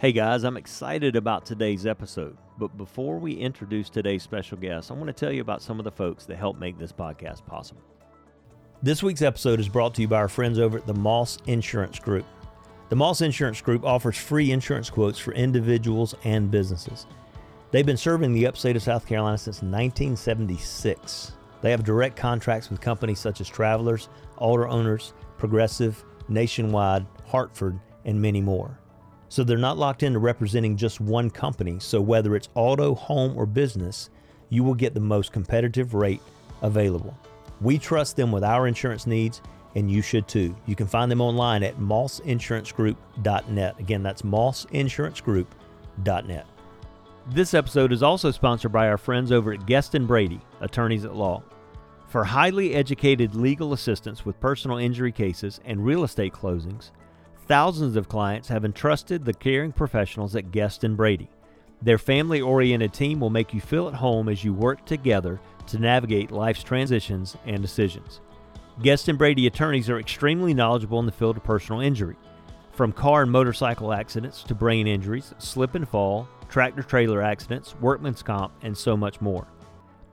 Hey guys, I'm excited about today's episode. But before we introduce today's special guest, I want to tell you about some of the folks that help make this podcast possible. This week's episode is brought to you by our friends over at the Moss Insurance Group. The Moss Insurance Group offers free insurance quotes for individuals and businesses. They've been serving the upstate of South Carolina since 1976. They have direct contracts with companies such as Travelers, Auto-Owners, Progressive, Nationwide, Hartford, and many more. So they're not locked into representing just one company. So whether it's auto, home, or business, you will get the most competitive rate available. We trust them with our insurance needs, and you should too. You can find them online at mossinsurancegroup.net. Again, that's mossinsurancegroup.net. This episode is also sponsored by our friends over at Guest and Brady, attorneys at law. For highly educated legal assistance with personal injury cases and real estate closings, thousands of clients have entrusted the caring professionals at Guest and Brady. Their family oriented team will make you feel at home as you work together to navigate life's transitions and decisions. Guest and Brady attorneys are extremely knowledgeable in the field of personal injury. From car and motorcycle accidents to brain injuries, slip and fall, tractor trailer accidents, workman's comp, and so much more.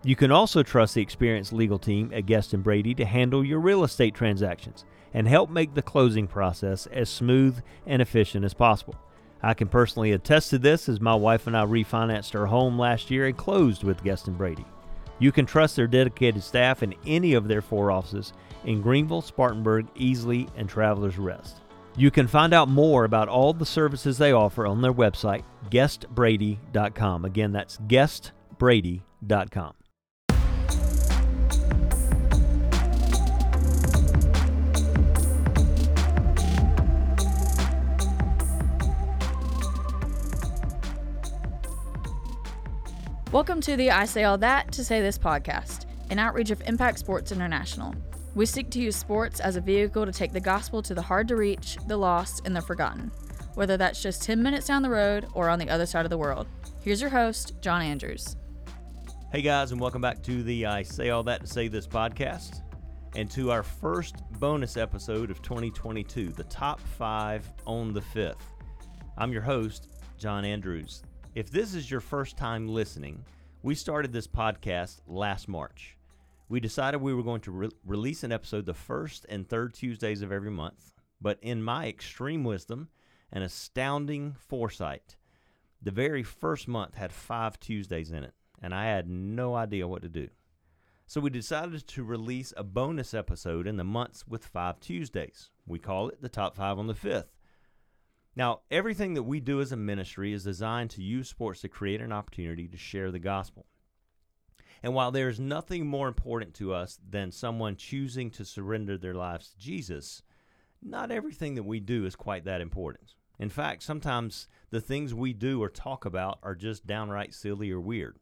You can also trust the experienced legal team at Guest and Brady to handle your real estate transactions and help make the closing process as smooth and efficient as possible. I can personally attest to this as my wife and I refinanced our home last year and closed with Guest and Brady. You can trust their dedicated staff in any of their four offices in Greenville, Spartanburg, Easley, and Travelers Rest. You can find out more about all the services they offer on their website, guestbrady.com. Again, that's guestbrady.com. Welcome to the I Say All That to Say This podcast, an outreach of Impact Sports International. We seek to use sports as a vehicle to take the gospel to the hard to reach, the lost, and the forgotten, whether that's just 10 minutes down the road or on the other side of the world. Here's your host, John Andrews. Hey guys, and welcome back to the I Say All That to Say This podcast and to our first bonus episode of 2022, the top five on the fifth. I'm your host, John Andrews. If this is your first time listening, we started this podcast last March. We decided we were going to re- release an episode the first and third Tuesdays of every month, but in my extreme wisdom and astounding foresight, the very first month had five Tuesdays in it, and I had no idea what to do. So we decided to release a bonus episode in the months with five Tuesdays. We call it the top five on the fifth. Now, everything that we do as a ministry is designed to use sports to create an opportunity to share the gospel. And while there is nothing more important to us than someone choosing to surrender their lives to Jesus, not everything that we do is quite that important. In fact, sometimes the things we do or talk about are just downright silly or weird.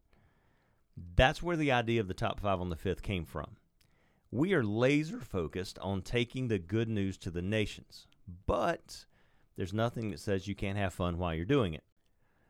That's where the idea of the top five on the fifth came from. We are laser focused on taking the good news to the nations, but there's nothing that says you can't have fun while you're doing it.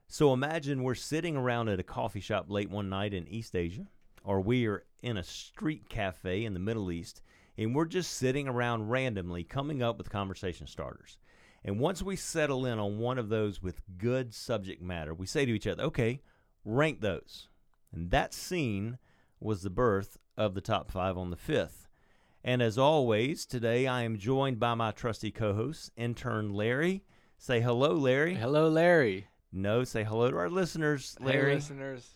So imagine we're sitting around at a coffee shop late one night in East Asia, or we are in a street cafe in the Middle East, and we're just sitting around randomly coming up with conversation starters. And once we settle in on one of those with good subject matter, we say to each other, okay, rank those. And that scene was the birth of the top five on the fifth. And as always, today I am joined by my trusty co host, intern Larry. Say hello, Larry. Hello, Larry. No, say hello to our listeners, Larry. Hey, listeners.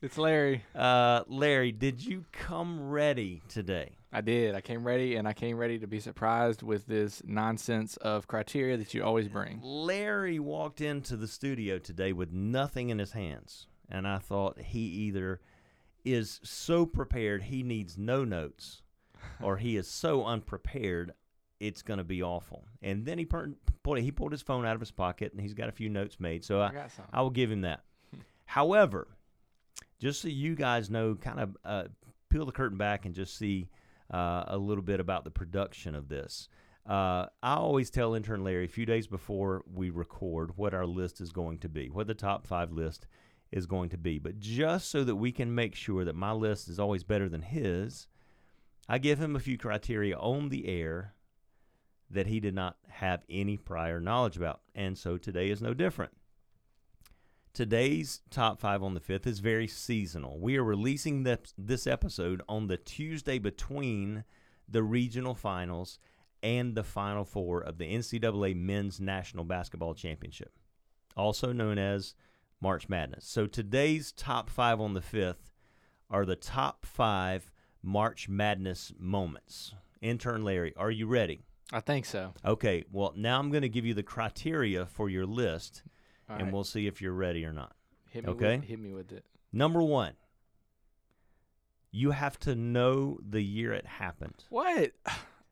It's Larry. Uh, Larry, did you come ready today? I did. I came ready, and I came ready to be surprised with this nonsense of criteria that you always bring. Larry walked into the studio today with nothing in his hands, and I thought he either is so prepared he needs no notes, or he is so unprepared it's going to be awful. And then he pulled he pulled his phone out of his pocket and he's got a few notes made. So I, I, I will give him that. However, just so you guys know, kind of uh, peel the curtain back and just see uh, a little bit about the production of this. Uh, I always tell intern Larry a few days before we record what our list is going to be, what the top five list is going to be. But just so that we can make sure that my list is always better than his, I give him a few criteria on the air that he did not have any prior knowledge about. And so today is no different. Today's top five on the fifth is very seasonal. We are releasing this, episode on the Tuesday between the regional finals and the final four of the NCAA Men's National Basketball Championship, also known as March Madness. So today's top five on the fifth are the top five March Madness moments. Intern Larry, are you ready? I think so. Okay, well, now I'm going to give you the criteria for your list, All and right. we'll see if you're ready or not. hit me okay. With, hit me with it. Number one, you have to know the year it happened. What?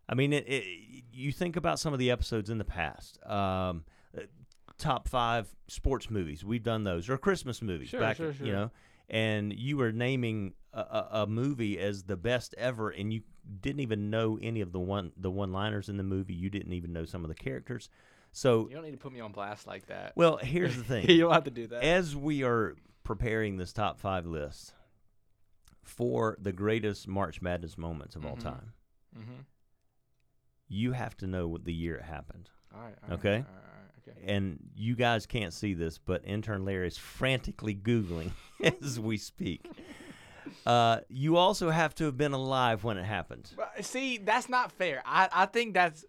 I mean, it, it, you think about some of the episodes in the past. Um, top five sports movies, we've done those, or Christmas movies Sure, back, sure, sure. you know. And you were naming a, a, movie as the best ever, and you didn't even know any of the one the one liners in the movie. You didn't even know some of the characters. So, You don't need to put me on blast like that. well, here's the thing. you don't have to do that. as we are preparing this top five list for the greatest March Madness moments of all Mhm. time, mm-hmm. you have to know what the year it happened. All right. all Okay. All right, all right, okay. And you guys can't see this, but intern Larry is frantically Googling as we speak. Uh, you also have to have been alive when it happened. See, that's not fair. I, I think that's.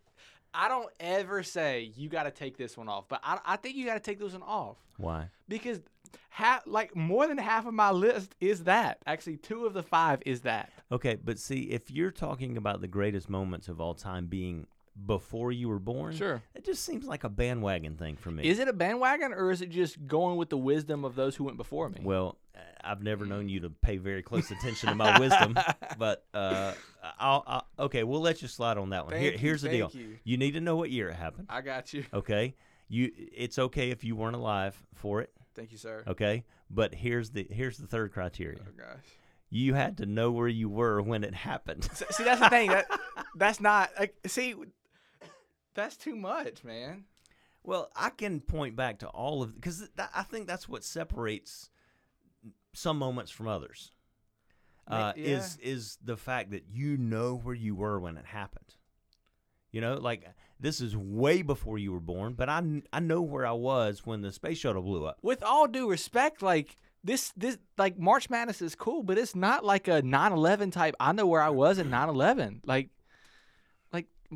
I don't ever say you got to take this one off, but I, I think you got to take this one off Why? because half, like more than half of my list is that. Actually, two of the five is that. Okay, but see, if you're talking about the greatest moments of all time being before you were born, Sure. it just seems like a bandwagon thing for me. Is it a bandwagon or is it just going with the wisdom of those who went before me? Well, uh, I've never known you to pay very close attention to my wisdom, but uh, I'll, I'll okay, we'll let you slide on that one. Here, here's the deal: you. you need to know what year it happened. I got you. Okay, you it's okay if you weren't alive for it. Thank you, sir. Okay, but here's the here's the third criteria: Oh gosh. you had to know where you were when it happened. See, that's the thing. That that's not. Like, see, that's too much, man. Well, I can point back to all of because th- I think that's what separates some moments from others. Uh, Is is the fact that you know where you were when it happened. You know, like this is way before you were born, but I, I know where I was when the space shuttle blew up. With all due respect, like this, this like March Madness is cool, but it's not like a 9/11 type. I know where I was at 9/11. Like, like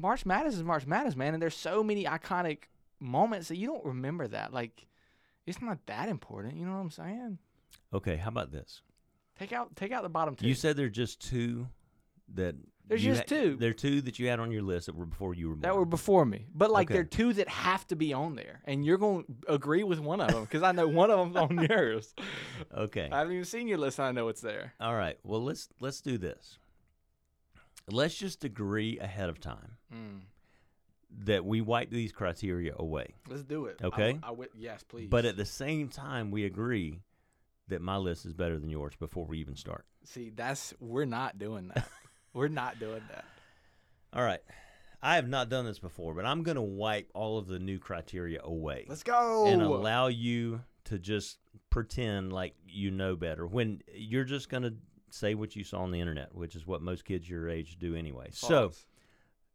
March Madness is March Madness, man, and there's so many iconic moments that you don't remember that. Like, it's not that important. You know what I'm saying? Okay, how about this? Take out, take out the bottom two. You said there're just two that There's just two. There are two that you had on your list that were before you were born. that were before me, but like Okay. there are two that have to be on there, and you're going to agree with one of them because I know one of them's on yours. okay. I haven't even seen your list, and I know it's there. All right. Well, let's let's do this. Let's just agree ahead of time Mm. that we wipe these criteria away. Let's do it. Okay. I, wi- yes, please. But at the same time, we agree that my list is better than yours before we even start. see, that's we're not doing that. we're not doing that. All right. I have not done this before, but I'm going to wipe all of the new criteria away Let's go. and allow you to just pretend like you know better when you're just going to say what you saw on the internet, which is what most kids your age do anyway. So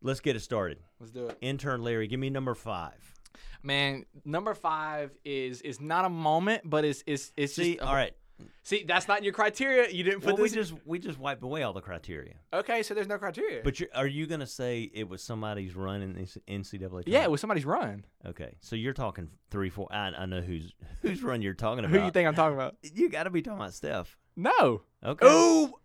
let's get it started. let's do it. Intern Larry, give me number five. Man, number five is is not a moment, but it's it's it's See, just all right. See, that's not your criteria. You didn't put Well, we just we just wiped away all the criteria. okay, so there's no criteria. But you're, are you gonna say it was somebody's run in the NCAA? yeah, it was somebody's run. Okay, so you're talking three, four. I, I know who's whose run you're talking about. Who you think I'm talking about? You got to be talking about Steph. No. Okay. Oh,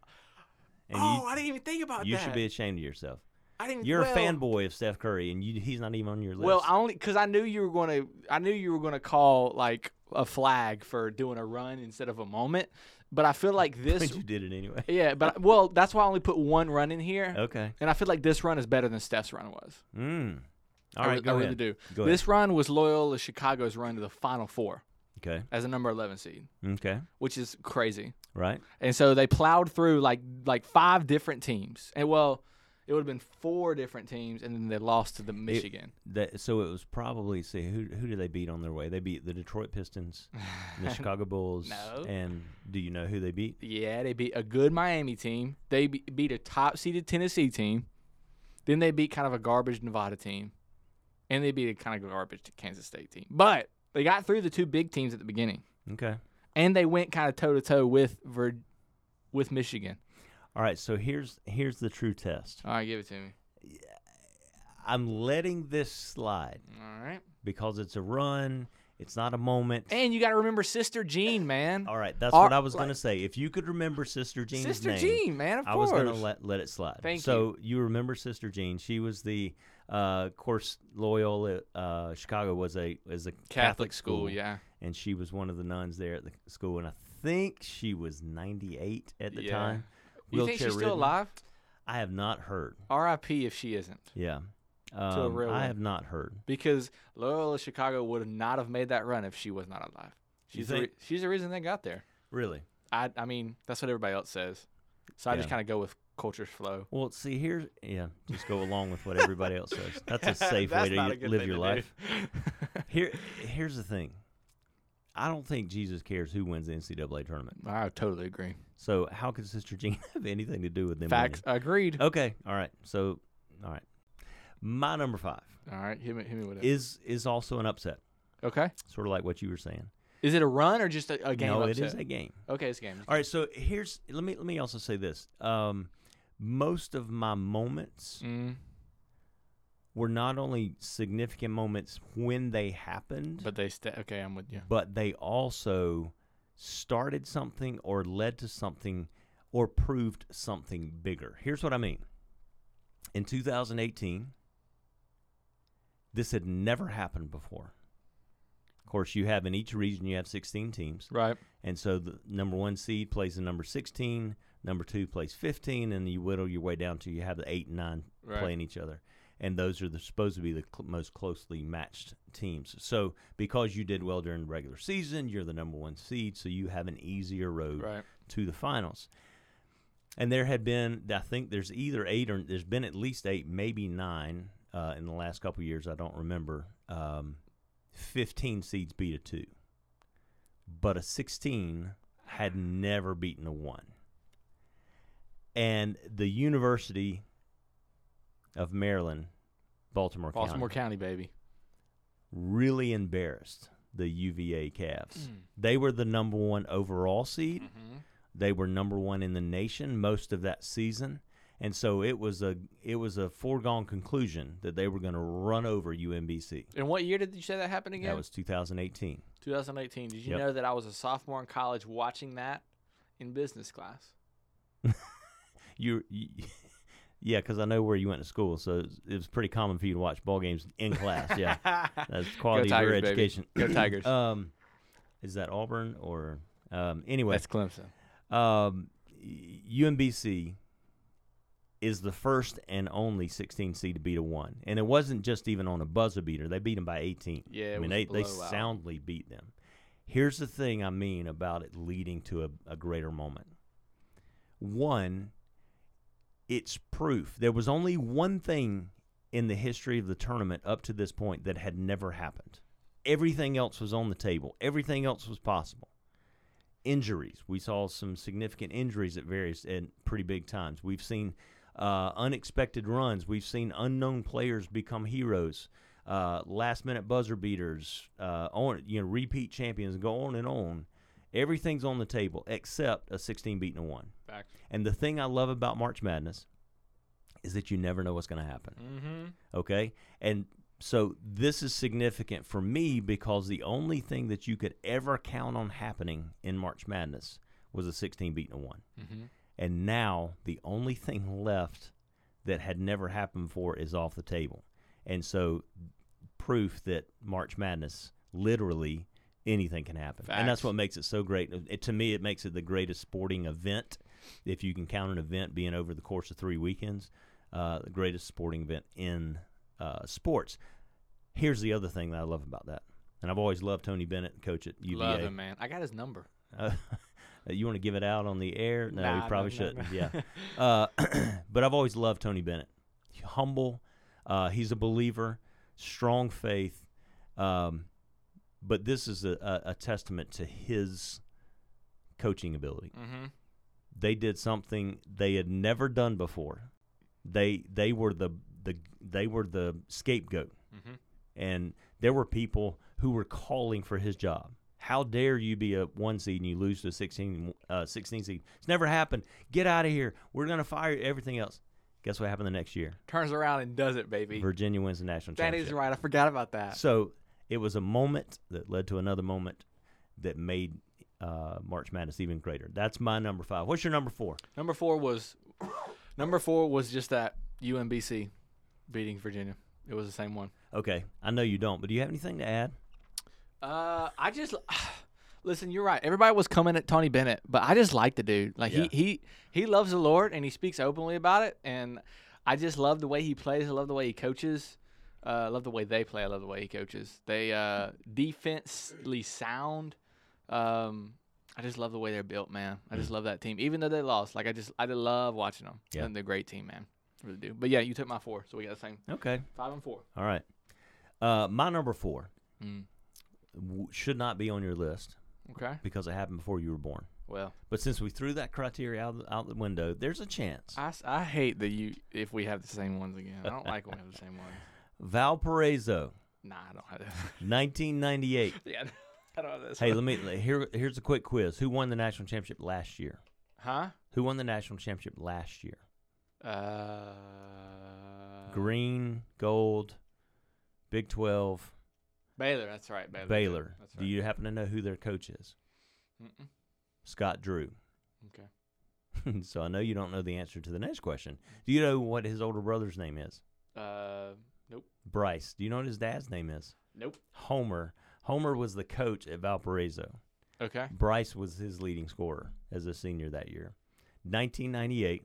And oh, you, I didn't even think about you that. You should be ashamed of yourself. I didn't. You're well, a fanboy of Steph Curry, and you, he's not even on your list. Well, I only because I knew you were going to. I knew you were going to call like a flag for doing a run instead of a moment. But I feel like this. but you did it anyway. yeah, but well, that's why I only put one run in here, Okay. and I feel like this run is better than Steph's run was. Mm. All I right, I ahead. really do. Go ahead. This run was loyal Loyola Chicago's run to the Final Four Okay. as a number 11 seed, Okay. which is crazy. Right. And so they plowed through like like five different teams, and well, it would have been four different teams, and then they lost to the Michigan. That, so it was probably see who who did they beat on their way? They beat the Detroit Pistons, the Chicago Bulls. No. And do you know who they beat? Yeah, they beat a good Miami team. They be- beat a top seeded Tennessee team. Then they beat kind of a garbage Nevada team. And they beat a kind of garbage Kansas State team. But they got through the two big teams at the beginning. Okay. And they went kind of toe to toe with Vir- with Michigan. All right. So here's here's the true test. All right, give it to me. I'm letting this slide All right, because it's a run. It's not a moment. and you got to remember Sister Jean, man. All right. That's Our- what I was going to say. If you could remember Sister Jean's Sister name, Jean, man. Of I course. was going to let let it slide. Thank you. so you. remember Sister Jean? She was the, uh, of course, Loyola uh, Chicago was a was a Catholic school, yeah. and she was one of the nuns there at the school, and I think she was 98 at the Yeah. time. You think she's wheelchair still alive? I have not heard. R.I.P. if she isn't, Yeah, a um, real I have not heard. because Loyola Chicago would not have made that run if she was not alive. She's the re- she's the reason they got there. Really? I I mean that's what everybody else says, so I just kind of go with culture's flow. Well, see here, yeah, just go along with what everybody else says. That's a safe way to not a y- good live your to life. Here, here's the thing. I don't think Jesus cares who wins the NCAA tournament. I totally agree. So how could Sister Jean have anything to do with them? Facts agreed. Okay, all right. So, all right. My number five All right, hit me, hit me with it. is is also an upset, okay, sort of like what you were saying. is it a run or just a, a game? no, upset? it is a game. Okay, it's a game. All right, so here's let me let me also say this. Um, most of my moments Mm, were not only significant moments when they happened, but they stay. Okay, I'm with you. but they also started something or led to something or proved something bigger. Here's what I mean. In 2018, this had never happened before. Of course, you have in each region you have 16 teams. Right. And so the number one seed plays the number 16, number two plays 15, and you whittle your way down to you have the eight and nine Right. playing each other. And those are the, supposed to be the cl- most closely matched teams. So because you did well during the regular season, you're the number one seed, so you have an easier road Right. to the finals. And there had been, I think there's either eight or there's been at least eight, maybe nine uh, in the last couple of years. I don't remember. Um, 15 seeds beat a two, but a 16 had never beaten a one. And the University of Maryland, Baltimore, Baltimore County, County, baby. really embarrassed the UVA Cavs. Mm. They were the number one overall seed. Mm-hmm. They were number one in the nation most of that season, and so it was a it was a foregone conclusion that they were going to run over UMBC. And what year did you say that happened again? That was 2018. 2018. Did you Yep. know that I was a sophomore in college watching that in business class? You, you yeah, because I know where you went to school, so it was, pretty common for you to watch ball games in class. Yeah, that's quality of your Tigers, baby. education. Go Tigers. um, is that Auburn or um? Anyway, That's Clemson. Um, UMBC is the first and only 16 seed to beat a one, and it wasn't just even on a buzzer beater. They beat them by 18. Yeah, I mean they they soundly beat them. Here's the thing I mean about it leading to a, a greater moment. One, it's proof. There was only one thing in the history of the tournament up to this point that had never happened. Everything else was on the table. Everything else was possible injuries. We saw some significant injuries at various and pretty big times. We've seen uh, unexpected runs. We've seen unknown players become heroes. Uh, last minute buzzer beaters, uh, on you know repeat champions, go on and on. Everything's on the table except a 16 beating a one. Facts. And the thing I love about March Madness is that you never know what's going to happen Mm-hmm. okay and so this is significant for me because the only thing that you could ever count on happening in march madness was a 16 beating a 1 Mm-hmm. and now the only thing left that had never happened before is off the table and so proof that march madness literally anything can happen and that's what makes it so great it, to me it makes it the greatest sporting event if you can count an event being over the course of three weekends uh, the greatest sporting event in uh, sports. Here's the other thing that I love about that, and I've always loved Tony Bennett, coach at UVA. Love him, man. I got his number. Uh, you want to give it out on the air? No, Nah, you probably no, shouldn't. no. Yeah, uh, but I've always loved Tony Bennett. Humble, uh, he's a believer, strong faith. Um, but this is a, a, a testament to his coaching ability Mm-hmm. they did something they had never done before. They they were the the they were the scapegoat, Mm-hmm. and there were people who were calling for his job. How dare you be a one seed and you lose to a 16, uh, 16 seed? It's never happened. Get out of here. We're going to fire everything else. Guess what happened the next year? Turns around and does it, baby. Virginia wins the national That championship. is right. I forgot about that. So it was a moment that led to another moment that made uh, March Madness even greater. That's my number five. What's your number four? Number four was number four was just that UMBC beating Virginia. It was the same one. Okay, I know you don't, but do you have anything to add? Uh, I just listen. You're right. Everybody was coming at Tony Bennett, but I just like the dude. Like Yeah. he he he loves the Lord and he speaks openly about it. And I just love the way he plays. I love the way he coaches. Uh, I love the way they play. I love the way he coaches. They uh, defensively sound. Um, I just love the way they're built, man. I just love that team, even though they lost. Like I just I just love watching them. Yeah. and they're a great team, man. Really do. But yeah, you took my four, so we got the same Okay, five and four. all right. Uh, my number four Mm. w- should not be on your list Okay. because it happened before you were born. Well, But since we threw that criteria out, out the window, there's a chance. I hate that you if we have the same ones again. I don't like when we have the same ones. Valparaiso, Nah, I don't have that. 1998. yeah, I don't have this. hey, let me here. Here's a quick quiz. Who won the national championship last year? Huh? Who won the national championship last year? Uh. Green, gold, Big 12, Baylor. That's right. Baylor. Baylor. That's Do you happen to know who their coach is? Mm-mm. Scott Drew. Okay. so I know you don't know the answer to the next question. Do you know what his older brother's name is? Uh. Bryce. Do you know what his dad's name is? Nope. Homer. Homer was the coach at Valparaiso. Okay. Bryce was his leading scorer as a senior that year. 1998,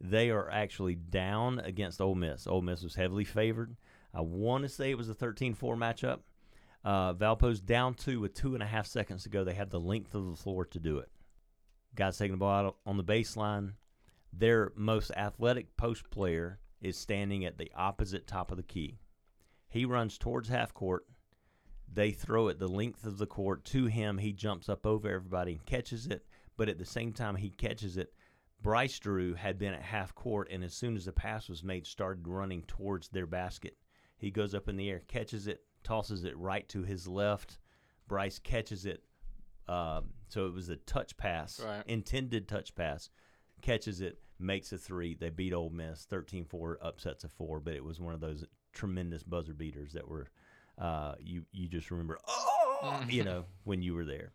they are actually down against Ole Miss. Ole Miss was heavily favored. I want to say it was a 13 4 matchup. Uh, Valpo's down two with two and a half seconds to go. They had the length of the floor to do it. Guys taking the ball out on the baseline. Their most athletic post player is standing at the opposite top of the key. He runs towards half court. They throw it the length of the court to him. He jumps up over everybody and catches it. But at the same time he catches it, Bryce Drew had been at half court, and as soon as the pass was made, started running towards their basket. He goes up in the air, catches it, tosses it right to his left. Bryce catches it. Um, so it was a touch pass, Right. intended touch pass. Catches it, makes a three. They beat Ole Miss 13 4, upsets a four, but it was one of those tremendous buzzer beaters that were, uh, you, you just remember, oh, you know, when you were there.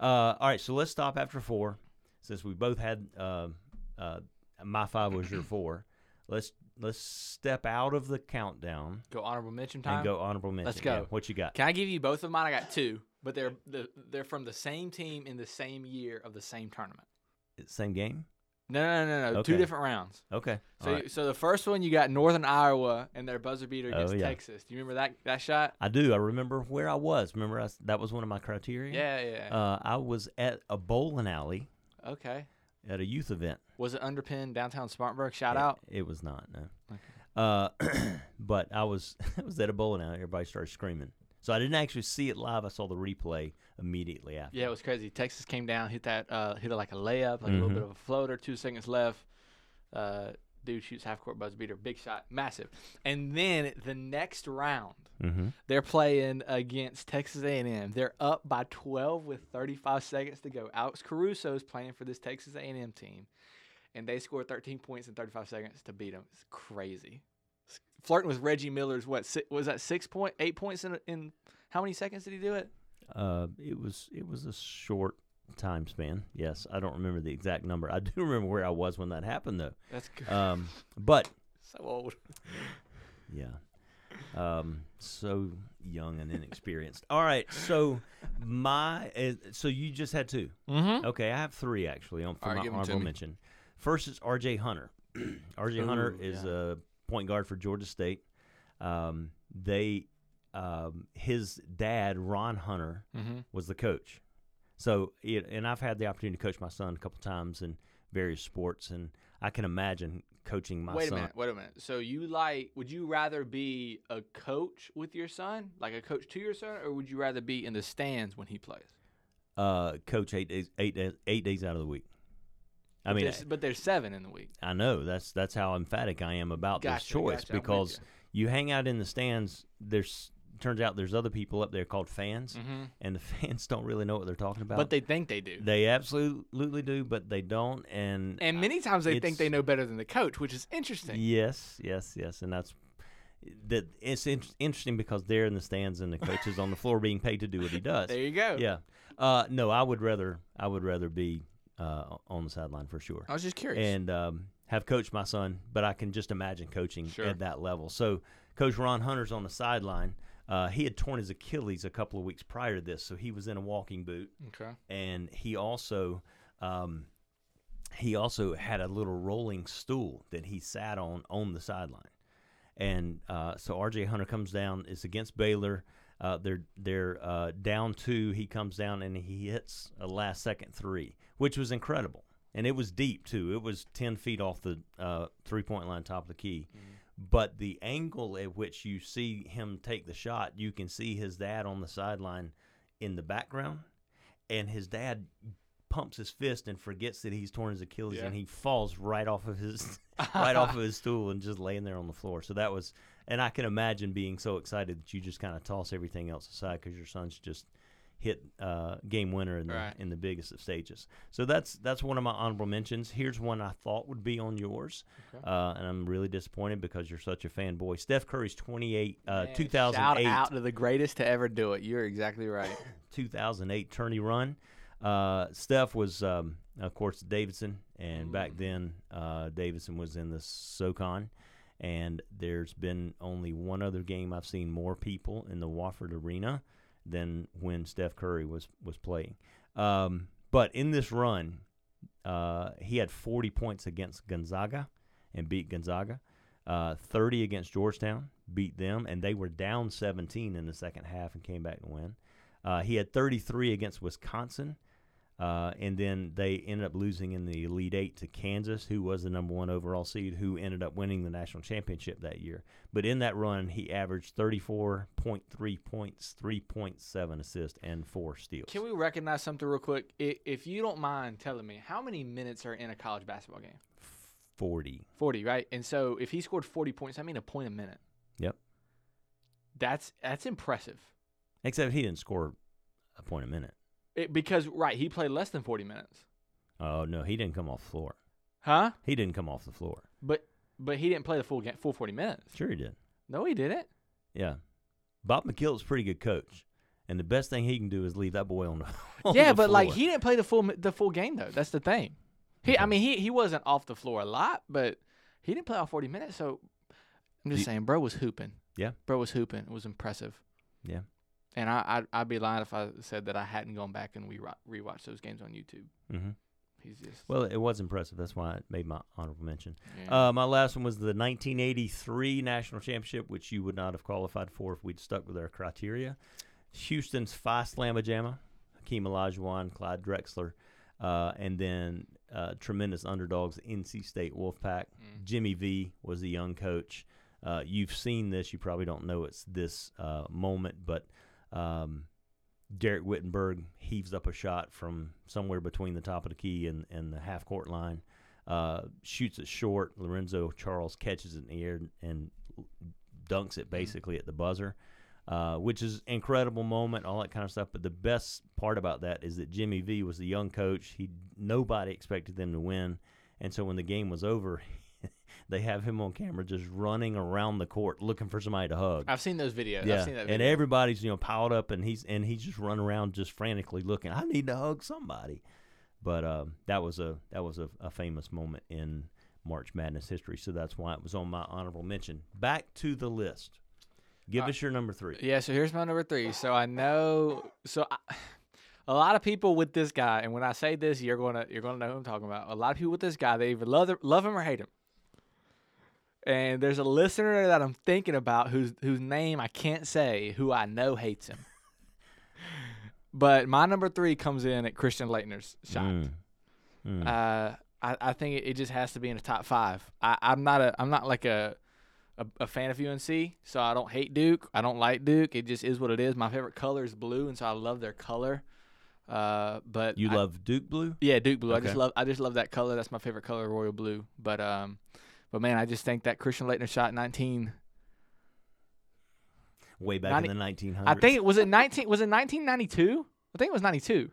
Uh, all right, so let's stop after four. Since we both had um uh, my five was your four, let's let's step out of the countdown Go honorable mention time. and go honorable mention. Let's Yeah, go. what you got? Can I give you both of mine? I got two, but they're the, they're from the same team in the same year of the same tournament. Same game. No, no, no, no. Two different rounds. Okay. So, right. so the first one you got Northern Iowa and their buzzer beater Oh, against yeah. Texas. Do you remember that that shot? I do. I remember where I was. Remember I that was one of my criteria. Yeah, yeah. Uh, I was at a bowling alley okay. at a youth event. Was it underpinned downtown Spartanburg? Shout It- out. It, was not. No. Uh, but I was I was at a bowling alley. Everybody started screaming. So I didn't actually see it live. I saw the replay immediately after. Yeah, it was crazy. Texas came down, hit that, uh, hit it like a layup, like a little Mhm. bit of a floater. Two seconds left. Uh, dude shoots half court buzzer beater, big shot, massive. And then the next round, Mm-hmm. they're playing against Texas A&M. They're up by 12 with 35 seconds to go. Alex Caruso is playing for this Texas A&M team, and they scored 13 points in 35 seconds to beat them. It's crazy. S- Flirting with Reggie Miller's what? Si- was that six point, eight points in in how many seconds did he do it? Uh, it was it was a short time span. Yes, I don't remember the exact number. I do remember where I was when that happened, though. That's good. Um, but so old. yeah, um, so young and inexperienced. All right, so my uh, so you just had two. Mm-hmm. Okay, I have three actually on for All right, my give 'em to honorable mention. First is R.J. Hunter. R.J. Hunter is yeah. a point guard for Georgia State. Um, they um, his dad Ron Hunter Mm-hmm. was the coach. So, it, and I've had the opportunity to coach my son a couple times in various sports, and I can imagine coaching my Wait a minute. Wait a minute. So you like? Would you rather be a coach with your son, like a coach to your son, or would you rather be in the stands when he plays? Uh, coach eight days, eight days, eight days out of the week. I But mean, there's, but there's seven in the week. I know that's that's how emphatic I am about this choice gotcha, because you. you hang out in the stands. There's turns out there's other people up there called fans, Mhm. and the fans don't really know what they're talking about. But they think they do. they absolutely do, but they don't. And And many times they think they know better than the coach, which is interesting. Yes, yes, yes, and that's that. It's in- interesting because they're in the stands and the coach is on the floor being paid to do what he does. There you go. Yeah. Uh, no, I would rather I would rather be uh, on the sideline for sure, I was just curious. and um, have coached my son. But I can just imagine coaching Sure. at that level. So, Coach Ron Hunter's on the sideline. Uh, he had torn his Achilles a couple of weeks prior to this, so he was in a walking boot okay. and he also um, he also had a little rolling stool that he sat on on the sideline. And uh, so R.J. Hunter comes down. It's against Baylor. Uh, they're they're uh, down two. He comes down and he hits a last second three, which was incredible. And it was deep too. It was ten feet off the uh, three point line, top of the key. But the angle at which you see him take the shot, you can see his dad on the sideline in the background, and his dad pumps his fist and forgets that he's torn his Achilles, Yeah. and he falls right off of his right off of his stool and just laying there on the floor. So that was, and I can imagine being so excited that you just kind of toss everything else aside because your son's just hit uh, game winner in the Right. in the biggest of stages. So that's that's one of my honorable mentions. Here's one I thought would be on yours, Okay. uh, and I'm really disappointed because you're such a fanboy. Steph Curry's 28, uh, Man, 2008 Shout out to the greatest to ever do it. You're exactly right. 2008 tourney run. Uh, Steph was, um, of course, Davidson, and back Mm. then uh, Davidson was in the SoCon. And there's been only one other game I've seen more people in the Wofford Arena than when Steph Curry was was playing. Um, but in this run, uh, he had 40 points against Gonzaga and beat Gonzaga. Uh, 30 against Georgetown, beat them, and they were down 17 in the second half and came back to win. Uh, he had 33 against Wisconsin, uh, and then they ended up losing in the Elite Eight to Kansas, who was the number one overall seed, who ended up winning the national championship that year. But in that run, he averaged 34.3 points, 3.7 assists, and four steals. Can we recognize something real quick? If you don't mind telling me, how many minutes are in a college basketball game? 40. 40, right? And so if he scored 40 points, I mean a point a minute. Yep. That's that's impressive. Except he didn't score a point a minute. It, because right, he played less than 40 minutes. Oh no, he didn't come off the floor. Huh? He didn't come off the floor. But but he didn't play the full game, full 40 minutes. Sure, he did. No, he didn't. Yeah, Bob McKillop's a pretty good coach, and the best thing he can do is leave that boy on the. on yeah, the but like he didn't play the full the full game though. That's the thing. He, I mean, he he wasn't off the floor a lot, but he didn't play all 40 minutes. So I'm just You- saying, bro was hooping. Yeah. bro was hooping. It was impressive. Yeah. And I I'd, I'd be lying if I said that I hadn't gone back and we rewatched those games on YouTube. hmm He's just Well, it was impressive. That's why I made my honorable mention. yeah. Uh, my last one was the 1983 national championship, which you would not have qualified for if we'd stuck with our criteria. Houston's Phi Slamma Jamma, Hakeem Olajuwon, Clyde Drexler, uh, and then uh, tremendous underdogs, NC State Wolfpack. Mm. Jimmy V was the young coach. Uh, you've seen this. You probably don't know it's this uh, moment, but um, Derek Wittenberg heaves up a shot from somewhere between the top of the key and, and the half court line, uh, shoots it short. Lorenzo Charles catches it in the air and dunks it basically at the buzzer, uh, which is incredible moment, all that kind of stuff. But the best part about that is that Jimmy V was the young coach. He nobody expected them to win, and so when the game was over. They have him on camera just running around the court looking for somebody to hug. I've seen those videos. I've Yeah, seen that and everybody's you know piled up, and he's and he's just running around just frantically looking. I need to hug somebody, but um, that was a that was a, a famous moment in March Madness history, so that's why it was on my honorable mention. Back to the list. Give Uh, us your number three. Yeah, so here's my number three. So I know, so I, a lot of people with this guy, and when I say this, you're gonna you're gonna know who I'm talking about. A lot of people with this guy, they either love love him or hate him. And there's a listener that I'm thinking about whose whose name I can't say, who I know hates him. but my number three comes in at Christian Laettner's shot. Mm. Mm. Uh, I, I think it, it just has to be in the top five. I, I'm not a I'm not like a, a a fan of UNC, so I don't hate Duke. I don't like Duke. It just is what it is. My favorite color is blue, and so I love their color. Uh, but you I- love Duke Blue? yeah Duke blue. I just love I just love that color. That's my favorite color, royal blue. But um, but man, I just think that Christian Laettner shot 19. way back 90 in the 1900s. I think it was it 19 was it 1992? I think it was 92.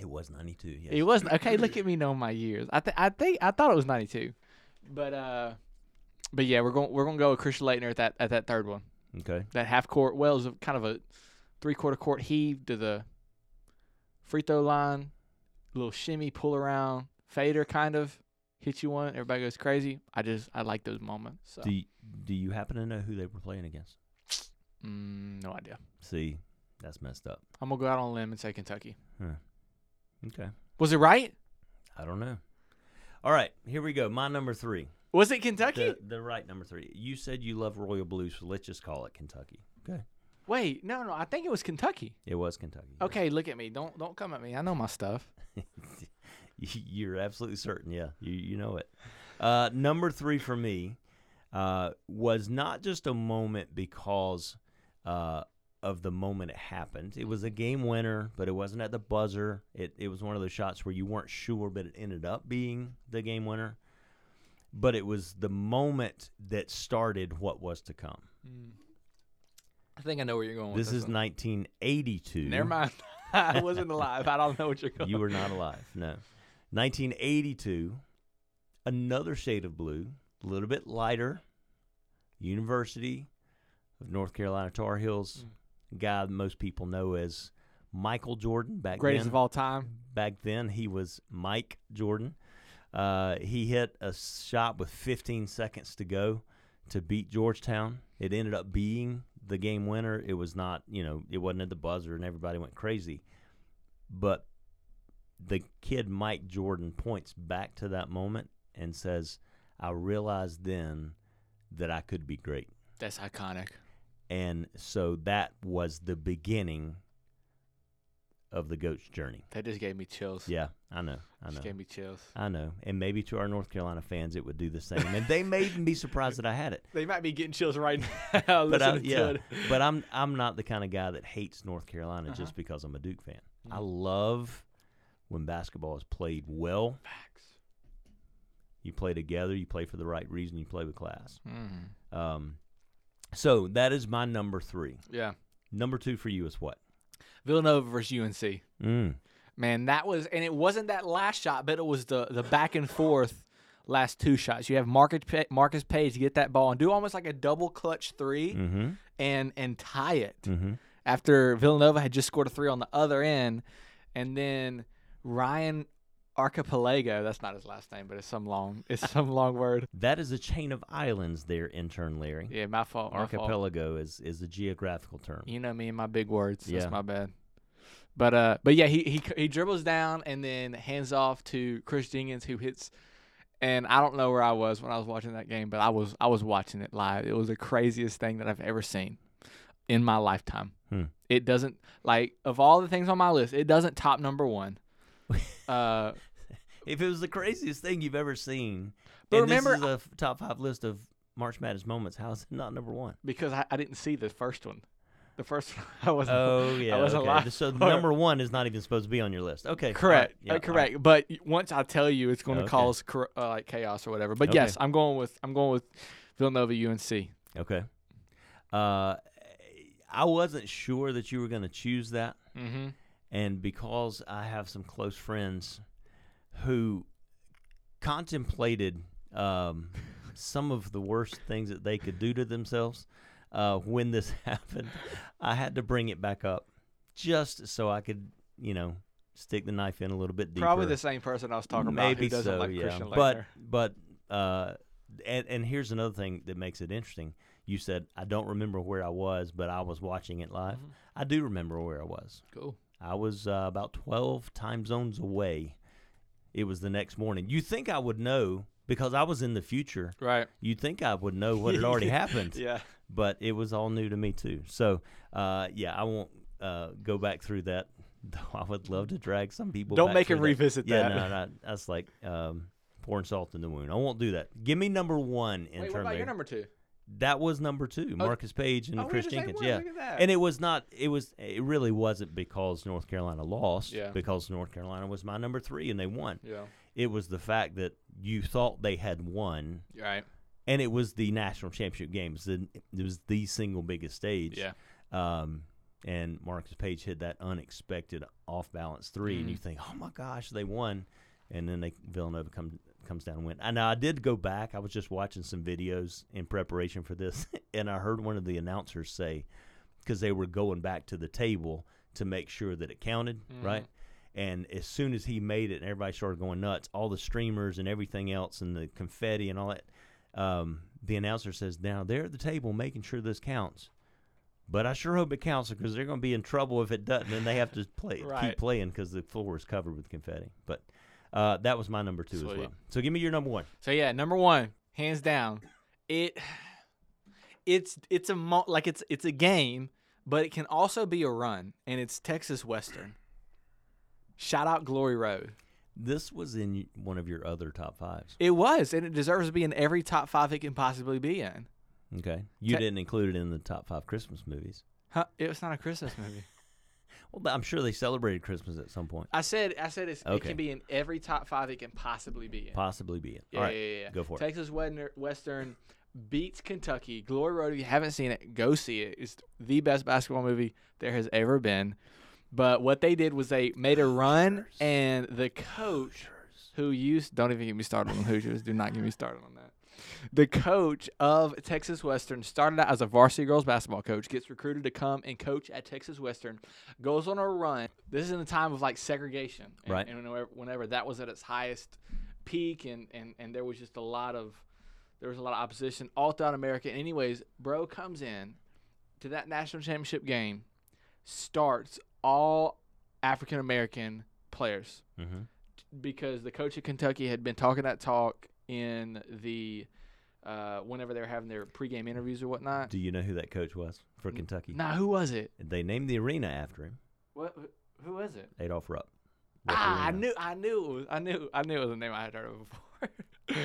it was 92. Yes. It wasn't okay. Look at me knowing my years. I think I think I thought it was 92, but uh, but yeah, we're going we're gonna go with Christian Laettner at that at that third one. okay. That half court. Well, was a, kind of a three quarter court heave to the free throw line, little shimmy, pull around, fader, kind of hit you one. Everybody goes crazy. I just I like those moments. So Do you, do you happen to know who they were playing against? mm, no idea. See, that's messed up. I'm gonna go out on a limb and say Kentucky. Okay. Was it right? I don't know. All right, here we go. My number three. Was it Kentucky? The, the right number three. You said you love Royal Blue, so let's just call it Kentucky. Okay. Wait, no, no. I think it was Kentucky. It was Kentucky. Okay, look at me. Don't don't come at me. I know my stuff. You're absolutely certain. Yeah, you you know it. Uh, number three for me uh, was not just a moment because uh, of the moment it happened. It was a game winner, but it wasn't at the buzzer. It it was one of those shots where you weren't sure, but it ended up being the game winner. But it was the moment that started what was to come. I think I know where you're going. This with is one. 1982. Never mind. I wasn't alive. I don't know what you're going. You were not alive. No. 1982. Another shade of blue, a little bit lighter. University of North Carolina Tar Heels, guy most people know as Michael Jordan back greatest then. of all time. back then he was Mike Jordan. Uh, he hit a shot with 15 seconds to go to beat Georgetown. It ended up being the game winner. It was not, you know, it wasn't at the buzzer and everybody went crazy. But the kid Mike Jordan points back to that moment and says, I realized then that I could be great. That's iconic. And so that was the beginning of the goat's journey. That just gave me chills. Yeah, I know. I know. Just gave me chills. I know. And maybe to our North Carolina fans, it would do the same. And they may even be surprised that I had it. They might be getting chills right now. But I, yeah, it. but I'm I'm not the kind of guy that hates North Carolina uh-huh. just because I'm a Duke fan. I mm-hmm. love when basketball is played well. Facts. You play together. You play for the right reason. You play with class. Mhm. Um, so that is my number three. Yeah. Number two for you is what? Villanova versus UNC. Mm. Man, that was, and it wasn't that last shot, but it was the the back and forth last two shots. You have Marcus Marcus Paige get that ball and do almost like a double clutch 3 Mm-hmm. and and tie it Mm-hmm. after Villanova had just scored a three on the other end, and then Ryan Archipelago. That's not his last name, but it's some long it's some long word. That is a chain of islands there, intern Larry. Yeah, my fault. My fault. Archipelago is, is a geographical term. You know me and my big words. Yeah. That's my bad. But uh, but yeah, he he he dribbles down and then hands off to Chris Jenkins, who hits. And I don't know where I was when I was watching that game, but I was I was watching it live. It was the craziest thing that I've ever seen in my lifetime. Hmm. It doesn't like of all the things on my list, it doesn't top number one. uh, If it was the craziest thing you've ever seen, But remember- this is a f- top five list of March Madness moments, how is it not number one? because I, I didn't see the first one. The first one I wasn't. Oh yeah, I wasn't okay. So for. number one is not even supposed to be on your list. Okay, all right. Correct. Yeah, uh, correct. right. But once I tell you, it's going to Okay. cause uh, like chaos or whatever. But Okay. yes, I'm going with I'm going with Villanova UNC. Okay. Uh, I wasn't sure that you were going to choose that, Mm-hmm. And because I have some close friends who contemplated um, some of the worst things that they could do to themselves uh, when this happened, I had to bring it back up just so I could, you know, stick the knife in a little bit deeper. Probably the same person I was talking about Maybe who doesn't so, like yeah. Christian but but uh, and and here's another thing that makes it interesting. You said I don't remember where I was, but I was watching it live. Mhm. I do remember where I was. Cool. I was uh, about twelve time zones away. It was the next morning. You think I would know because I was in the future. Right. You'd think I would know what had already happened, Yeah. but it was all new to me too. So uh, yeah, I won't uh, go back through that. Though I would love to drag some people. Don't back make through him that. revisit Yeah, that. no, no, that's like um, pouring salt in the wound. I won't do that. Give me number one Wait, what intern about your number two? That was number two, Marcus Paige and Oh, Chris had the same Jenkins. Yeah, Look at that. and it was not. It was. It really wasn't because North Carolina lost. Yeah. Because North Carolina was my number three and they won. yeah. It was the fact that you thought they had won, right. and it was the national championship game. It was the, it was the single biggest stage. Yeah. Um, and Marcus Paige hit that unexpected off balance 3 and you Mm. think, oh my gosh, they won. And then they Villanova come, comes down and win. And I did go back. I was just watching some videos in preparation for this, and I heard one of the announcers say, because they were going back to the table to make sure that it counted, right? And as soon as he made it and everybody started going nuts, all the streamers and everything else and the confetti and all that, um, the announcer says, now they're at the table making sure this counts. But I sure hope it counts because they're going to be in trouble if it doesn't, and they have to play Right. keep playing because the floor is covered with confetti. But uh, that was my number two as well. So give me your number one. So yeah, number one, hands down. It it's it's a mo- like it's it's a game, but it can also be a run, and it's Texas Western. Shout out Glory Road. This was in one of your other top fives. It was, and it deserves to be in every top five it can possibly be in. Okay, you Te- didn't include it in the top five Christmas movies. Huh? It was not a Christmas movie. Well, I'm sure they celebrated Christmas at some point. I said I said it's, it can be in every top five it can possibly be in. Possibly be it. Yeah, All right, yeah, yeah, yeah. go for it. Texas Western, Western beats Kentucky. Glory Road. If you haven't seen it, go see it. It's the best basketball movie there has ever been. But what they did was they made a run, and the coach who used don't even get me started on Hoosiers. Do not get me started on that. The coach of Texas Western started out as a varsity girls basketball coach, gets recruited to come and coach at Texas Western, goes on a run. This is in the time of like segregation, and, Right. And whenever, whenever that was at its highest peak, and, and and there was just a lot of there was a lot of opposition all throughout America. Anyways, bro comes in to that national championship game, starts all African American players Mm-hmm. because the coach of Kentucky had been talking that talk in the uh, whenever they were having their pregame interviews or whatnot. Do you know who that coach was for Kentucky? Nah, who was it? They named the arena after him, What? Who was it? Adolph Rupp. Rupp Ah, I knew, I knew, it was, I knew, I knew it was a name I had heard of before.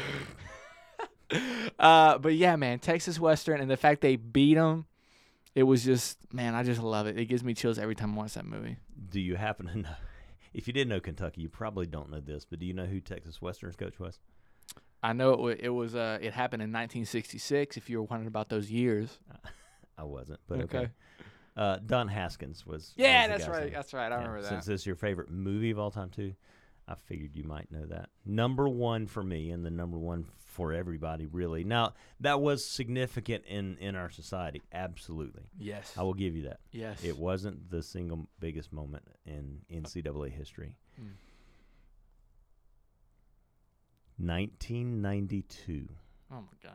uh, but yeah, man, Texas Western and the fact they beat them, it was just, man, I just love it. It gives me chills every time I watch that movie. Do you happen to know? If you didn't know Kentucky, you probably don't know this, but do you know who Texas Western's coach was? I know it. It was. Uh, it happened in 1966. If you were wondering about those years. I wasn't, but okay. Okay. Uh, Don Haskins was. Yeah, was that's right. name. That's right. I Yeah, remember that. Since this is your favorite movie of all time too, I figured you might know that. Number one for me, and the number one for everybody, really. Now that was significant in in our society. Absolutely, yes. I will give you that. yes. It wasn't the single biggest moment in NCAA history. Hmm. 1992. Oh my gosh,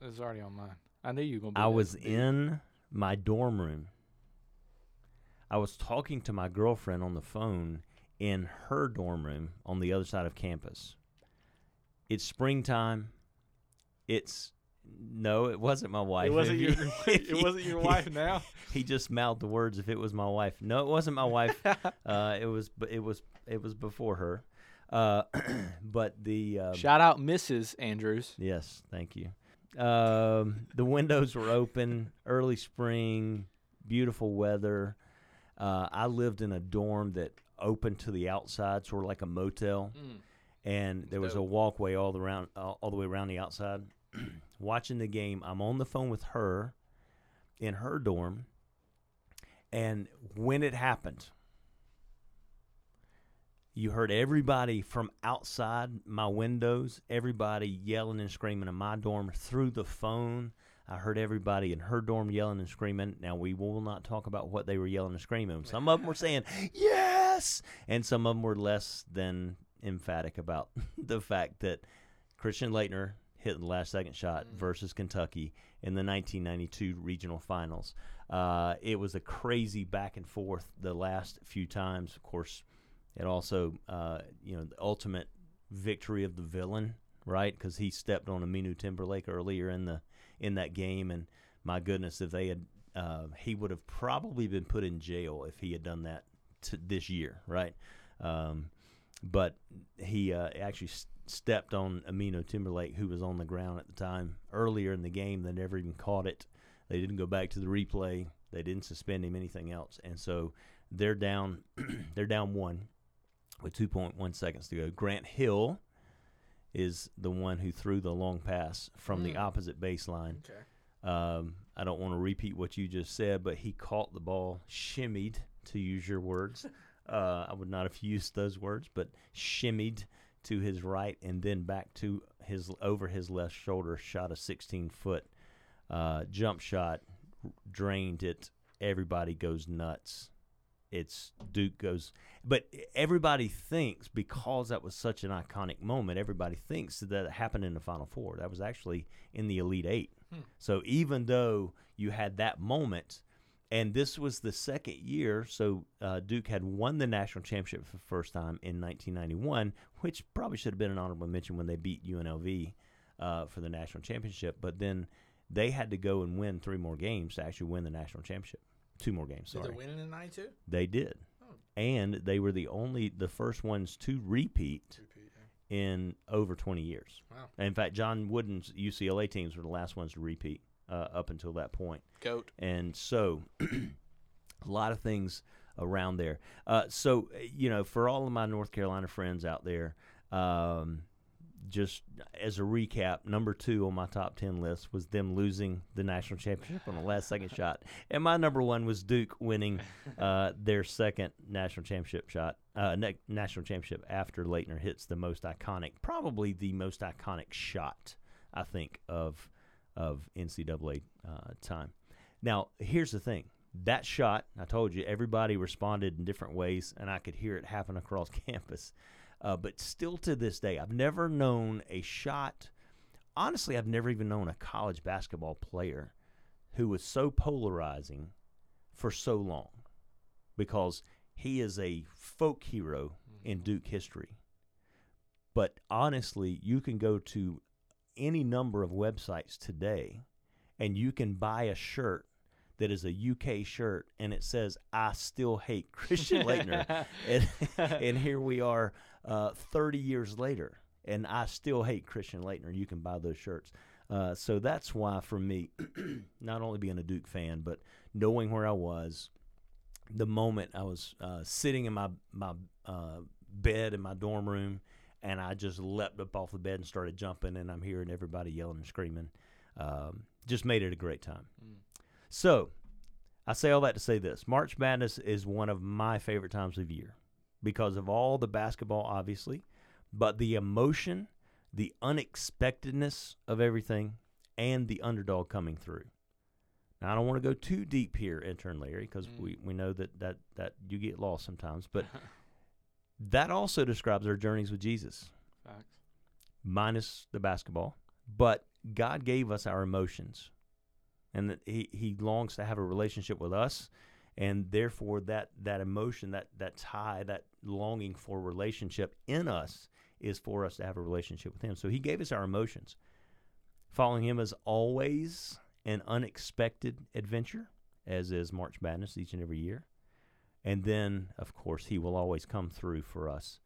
it's already on mine. I knew you were gonna. Be I was in my dorm room. I was talking to my girlfriend on the phone in her dorm room on the other side of campus. It's springtime. It's no, it wasn't my wife. It wasn't your. you- it wasn't your wife now. He just mouthed the words if it was my wife. No, it wasn't my wife. uh, it was it was it was before her. Uh, but the um, Shout out Mrs. Andrews. Yes, thank you. Um, the windows were open, early spring, beautiful weather. Uh, I lived in a dorm that opened to the outside, sort of like a motel, Mm. and there was a walkway all the around, all, all the way around the outside. Watching the game, I'm on the phone with her in her dorm, and when it happened, you heard everybody from outside my windows, everybody yelling and screaming in my dorm through the phone. I heard everybody in her dorm yelling and screaming. Now, we will not talk about what they were yelling and screaming. Some of them were saying, yes! And some of them were less than emphatic about the fact that Christian Laettner hit the last second shot Mm. versus Kentucky in the 1992 regional finals. Uh, it was a crazy back and forth the last few times. Of course, it also, uh, you know, the ultimate victory of the villain, right? Because he stepped on Aminu Timberlake earlier in the in that game, and my goodness, if they had, uh, he would have probably been put in jail if he had done that t- this year, right? Um, but he uh, actually s- stepped on Aminu Timberlake, who was on the ground at the time earlier in the game. They never even caught it. They didn't go back to the replay. They didn't suspend him, anything else, and so they're down. they're down one with 2.1 seconds to go. Grant Hill is the one who threw the long pass from the Mm. opposite baseline. Okay. Um, I don't want to repeat what you just said, but he caught the ball, shimmied, to use your words. Uh, I would not have used those words, but shimmied to his right and then back to his over his left shoulder, shot a 16 foot uh, jump shot, r- drained it. Everybody goes nuts. It's Duke goes, but everybody thinks because that was such an iconic moment, everybody thinks that it happened in the Final Four. That was actually in the Elite Eight. Hmm. So even though you had that moment, and this was the second year, so uh, Duke had won the national championship for the first time in 1991, which probably should have been an honorable mention when they beat UNLV uh, for the national championship. But then they had to go and win three more games to actually win the national championship. Two more games, Did sorry. they win in '92? They did. Oh. And they were the only, the first ones to repeat in over 20 years. Wow. In fact, John Wooden's UCLA teams were the last ones to repeat uh, up until that point. Goat. And so, a lot of things around there. Uh, so, you know, for all of my North Carolina friends out there, um, just as a recap, number two on my top 10 list was them losing the national championship on the last second shot. And my number one was Duke winning uh, their second national championship shot, uh, na- national championship after Laettner hits the most iconic, probably the most iconic shot, I think, of, of NCAA uh, time. Now, here's the thing. That shot, I told you, everybody responded in different ways, and I could hear it happen across campus. Uh, but still to this day, I've never known a shot. Honestly, I've never even known a college basketball player who was so polarizing for so long because he is a folk hero in Duke history. But honestly, you can go to any number of websites today and you can buy a shirt that is a UK shirt and it says I still hate Christian Laettner. and, and here we are uh, 30 years later and I still hate Christian Laettner. You can buy those shirts. Uh, so that's why for me not only being a Duke fan but knowing where I was the moment I was uh, sitting in my my uh, bed in my dorm room and I just leapt up off the bed and started jumping and I'm hearing everybody yelling and screaming um, just made it a great time. So, I say all that to say this March Madness is one of my favorite times of year because of all the basketball, obviously, but the emotion, the unexpectedness of everything, and the underdog coming through. Now, I don't want to go too deep here, intern Larry, because Mm. we, we know that, that, that you get lost sometimes, but that also describes our journeys with Jesus Facts. minus the basketball. But God gave us our emotions, and that He He longs to have a relationship with us, and therefore that that emotion, that that tie, that longing for relationship in us is for us to have a relationship with Him. So He gave us our emotions. Following Him is always an unexpected adventure, as is March Madness each and every year. And then, of course, He will always come through for us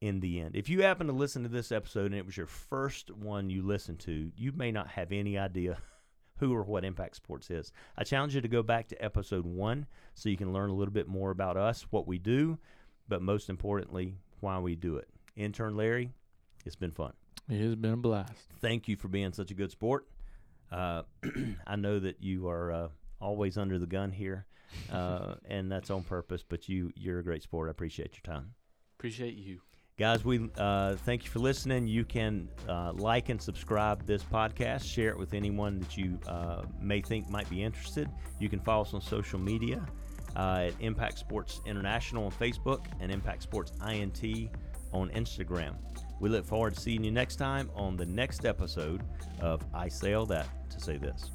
in the end. If you happen to listen to this episode and it was your first one you listened to, you may not have any idea who or what Impact Sports is. I challenge you to go back to episode one so you can learn a little bit more about us, what we do, but most importantly, why we do it. Intern Larry, it's been fun. It has been a blast. Thank you for being such a good sport. Uh, I know that you are uh, always under the gun here, uh, and that's on purpose. But you, you're a great sport. I appreciate your time. Appreciate you. Guys, we uh, thank you for listening. You can uh, like and subscribe this podcast, share it with anyone that you uh, may think might be interested. You can follow us on social media uh, at Impact Sports International on Facebook and Impact Sports INT on Instagram. We look forward to seeing you next time on the next episode of I Say All That to Say This.